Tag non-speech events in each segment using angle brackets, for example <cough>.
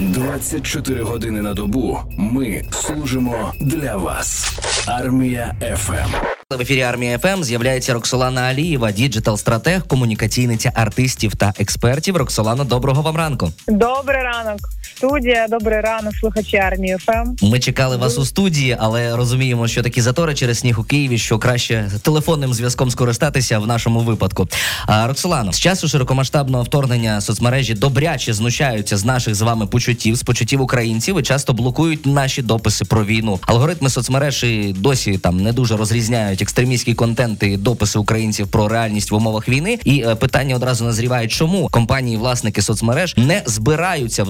24 години на добу. Ми служимо для вас. Армія FM. В ефірі армія FM з'являється Роксолана Алієва, діджитал-стратег, комунікаційниця артистів та експертів. Роксолана, доброго вам ранку. Добрий ранок, студія. Добрий ранок, слухачі армії FM. Ми чекали вас у студії, але розуміємо, що такі затори через сніг у Києві, що краще телефонним зв'язком скористатися в нашому випадку. А, Роксолано, з часу широкомасштабного вторгнення соцмережі добряче знущаються з наших з вами почуттів, з почуттів українців і часто блокують наші дописи про війну. Алгоритми соцмереж і досі там не дуже розрізняють екстремістський контент і дописи українців про реальність в умовах війни. І е, питання одразу назрівають, чому компанії, власники соцмереж не збираються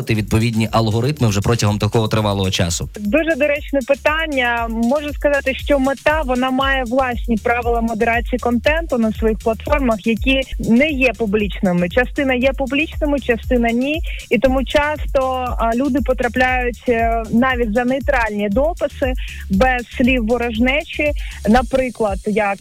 вдосконалити відповідні алгоритми вже протягом такого тривалого часу. Дуже доречне питання. Можу сказати, що мета вона має власні правила модерації контенту на своїх платформах, які не є публічними. Частина є публічними, частина ні. І тому часто люди потрапляють е, навіть за нейтральні дописи без слів ворожнечі, наприклад, як.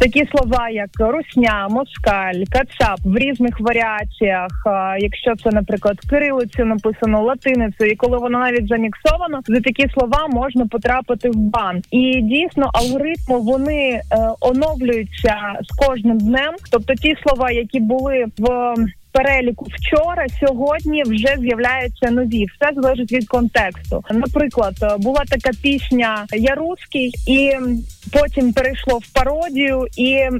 Такі слова, як русня, москаль, кацап в різних варіаціях. Якщо це, наприклад, кирилицю написано латиницею, і коли воно навіть заміксовано, за такі слова можна потрапити в бан. І дійсно алгоритми вони е, оновлюються з кожним днем. Тобто ті слова, які були в переліку вчора, сьогодні вже з'являються нові. Все залежить від контексту. Наприклад, е, була така пісня Я русський, і потім перейшло в пародію. І Я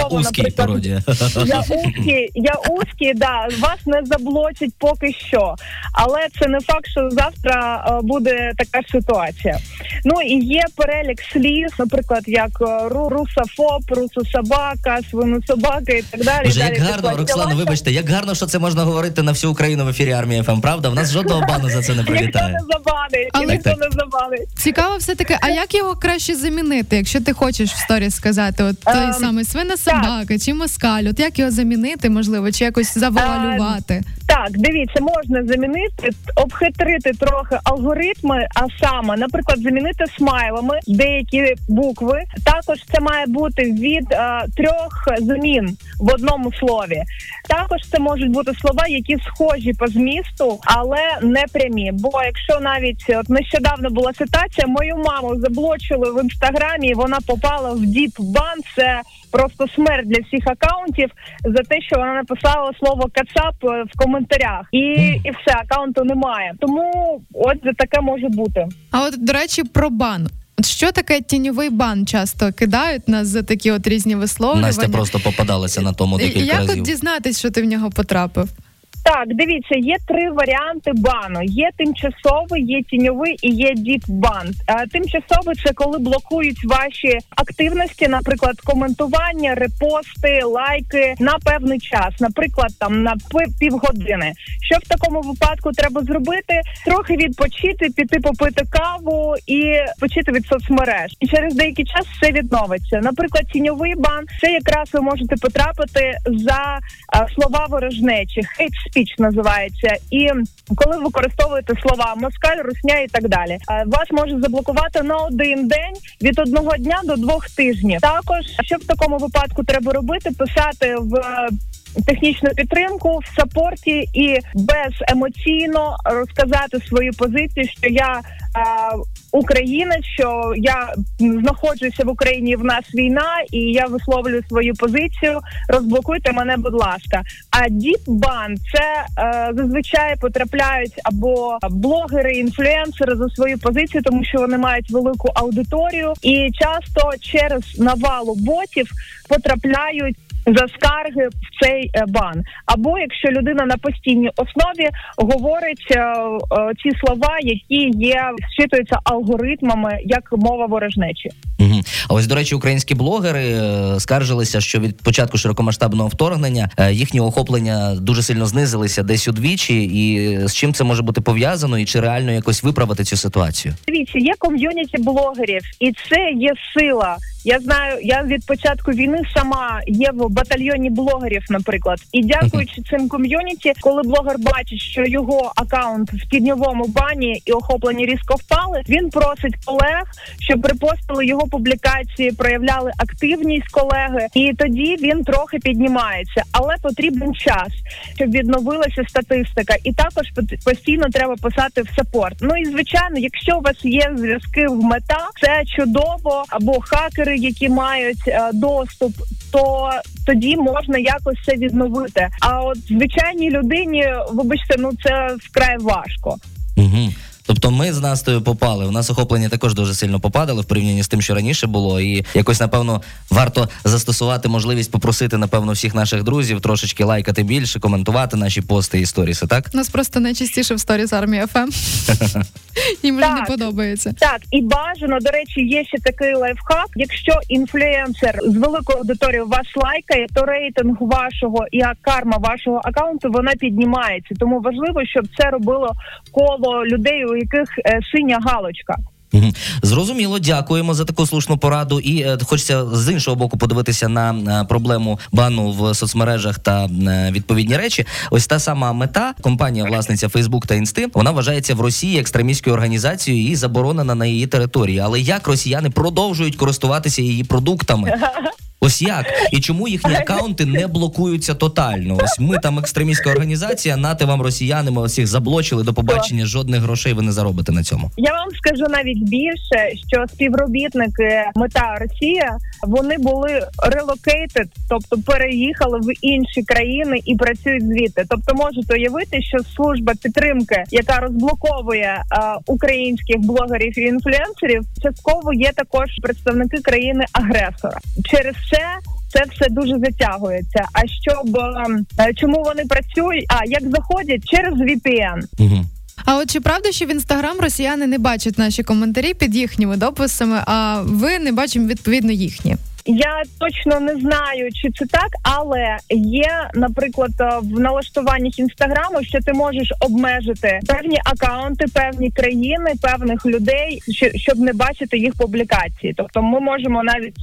слово, наприклад, пародія. я узкий, я узкий, да вас не заблочить поки що, але це не факт, що завтра е, буде така ситуація. Ну і є перелік слів, наприклад, як е, ру- русофоб, русособака, свинособака і так далі. Боже, Далі як гарно, пішла вибачте, як гарно, що це можна говорити на всю Україну в ефірі армії ФМ, правда? В нас жодного бану за це не Ніхто прилітає. не забанить, ніхто не забанить. Цікаво, все таки, а як його краще замінити, якщо ти хочеш в сторі сказати, от той Ем, самий свина собака чи москаль, от як його замінити, можливо, чи якось завуалювати? Так, дивіться, можна замінити, обхитрити трохи алгоритми, а саме, наприклад, замінити смайлами деякі букви. Також це має бути від е, трьох змін в одному слові. Також це можуть бути слова, які схожі по змісту, але не прямі. Бо якщо навіть от нещодавно була ситуація, мою маму заблочили в інстаграмі, вона попала в діп бан. Це просто смерть для всіх акаунтів за те, що вона написала слово кацап в коментарях, і, і все акаунту немає. Тому от за таке може бути. А от до речі, про бан. От що таке тіньовий бан? Часто кидають нас за такі от різні висловлювання. Настя просто попадалася на тому декілька Як от дізнатись, що ти в нього потрапив? Так, дивіться, є три варіанти бану: є тимчасовий, є тіньовий і є діп-бан. Е, Тимчасовий це коли блокують ваші активності, наприклад, коментування, репости, лайки на певний час, наприклад, там на півгодини. Що в такому випадку треба зробити? Трохи відпочити, піти попити каву і почити від соцмереж. І через деякий час все відновиться. Наприклад, тіньовий бан це якраз ви можете потрапити за а, слова ворожнечі, hate speech називається. І коли ви використовуєте слова москаль, русня і так далі, вас може заблокувати на один день від одного дня до двох тижнів. Також що в такому випадку треба робити? Писати в. Технічну підтримку в сапорті і беземоційно розказати свою позицію, що я е, українець, що я знаходжуся в Україні. В нас війна, і я висловлюю свою позицію. Розблокуйте мене, будь ласка. А діпбан це е, зазвичай потрапляють або блогери, інфлюенсери за свою позицію, тому що вони мають велику аудиторію, і часто через навалу ботів потрапляють. За скарги в цей е, бан, або якщо людина на постійній основі говорить е, е, ці слова, які є зчитуються алгоритмами як мова ворожнечі. А ось, до речі, українські блогери е, скаржилися, що від початку широкомасштабного вторгнення е, їхні охоплення дуже сильно знизилися десь удвічі. І з чим це може бути пов'язано, і чи реально якось виправити цю ситуацію? Дивіться, є ком'юніті блогерів, і це є сила. Я знаю, я від початку війни сама є в батальйоні блогерів, наприклад, і дякуючи цим ком'юніті, коли блогер бачить, що його акаунт в тіньовому бані і охоплені різко впали, він просить колег, щоб репостили його публікації, проявляли активність колеги, і тоді він трохи піднімається, але потрібен час, щоб відновилася статистика, і також постійно треба писати в саппорт. Ну і звичайно, якщо у вас є зв'язки в мета, це чудово, або хакери, які мають е, доступ, то тоді можна якось це відновити. А от звичайній людині, вибачте, ну це вкрай важко. Угу. Тобто ми з Настою попали. У нас охоплення також дуже сильно попадали в порівнянні з тим, що раніше було. І якось, напевно, варто застосувати можливість попросити, напевно, всіх наших друзів трошечки лайкати більше, коментувати наші пости і сторіси, так? Нас просто найчастіше в сторіс армія FM. <laughs> Їм вже не подобається. Так, і бажано, до речі, є ще такий лайфхак. Якщо інфлюенсер з великою аудиторією вас лайкає, то рейтинг вашого і карма вашого акаунту вона піднімається. Тому важливо, щоб це робило коло людей, у яких е, синя галочка. Зрозуміло, дякуємо за таку слушну пораду. І е, хочеться з іншого боку подивитися на е, проблему бану в соцмережах та е, відповідні речі. Ось та сама мета, компанія власниця Facebook та Інсти, вона вважається в Росії екстремістською організацією і заборонена на її території. Але як росіяни продовжують користуватися її продуктами? <laughs> Ось як і чому їхні акаунти не блокуються тотально? Ось ми там екстремістська організація, нати вам росіяни, ми всіх заблочили до побачення. Жодних грошей ви не заробите на цьому. Я вам скажу навіть більше, що співробітники мета Росія вони були relocated, тобто переїхали в інші країни і працюють звідти. Тобто можете уявити, що служба підтримки, яка розблоковує е, українських блогерів і інфлюенсерів, частково є також представники країни агресора. Через це. Це все дуже затягується. А щоб е, чому вони працюють? А як заходять через VPN. Угу. А от чи правда, що в інстаграм росіяни не бачать наші коментарі під їхніми дописами, а ви не бачимо відповідно їхні? Я точно не знаю, чи це так, але є, наприклад, е, в налаштуваннях інстаграму, що ти можеш обмежити певні акаунти, певні країни, певних людей, що- щоб не бачити їх публікації. Тобто, ми можемо навіть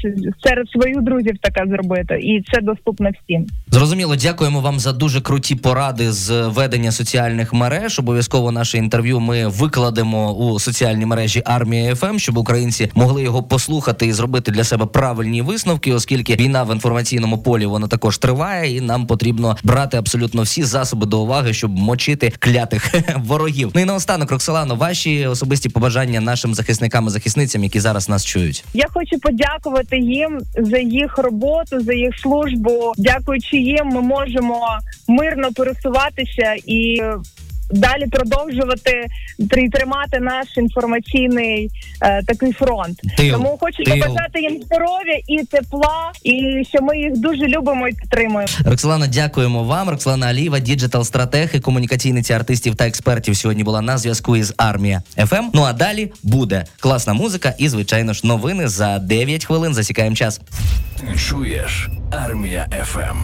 серед своїх друзів таке зробити, і це доступно всім. Зрозуміло, дякуємо вам за дуже круті поради з ведення соціальних мереж. Обов'язково наше інтерв'ю ми викладемо у соціальні мережі Армія ФМ, щоб українці могли його послухати і зробити для себе правильні висновки, оскільки війна в інформаційному полі вона також триває, і нам потрібно брати абсолютно всі засоби до уваги, щоб мочити клятих <laughs> ворогів. Ну і наостанок, Роксолано, ваші особисті побажання нашим захисникам і захисницям, які зараз нас чують. Я хочу подякувати їм за їх роботу, за їх службу. Дякуючи їм, ми можемо мирно пересуватися і. Далі продовжувати тр- тримати наш інформаційний е, такий фронт. Тил. Тому хочу Тил. побажати їм здоров'я і тепла, і що ми їх дуже любимо і підтримуємо. Роксолана, дякуємо вам. Роксолана Алієва, діджитал стратег і комунікаційниця артистів та експертів. Сьогодні була на зв'язку із армія FM. Ну а далі буде класна музика і, звичайно ж, новини за 9 хвилин. Засікаємо час. Чуєш? Армія FM.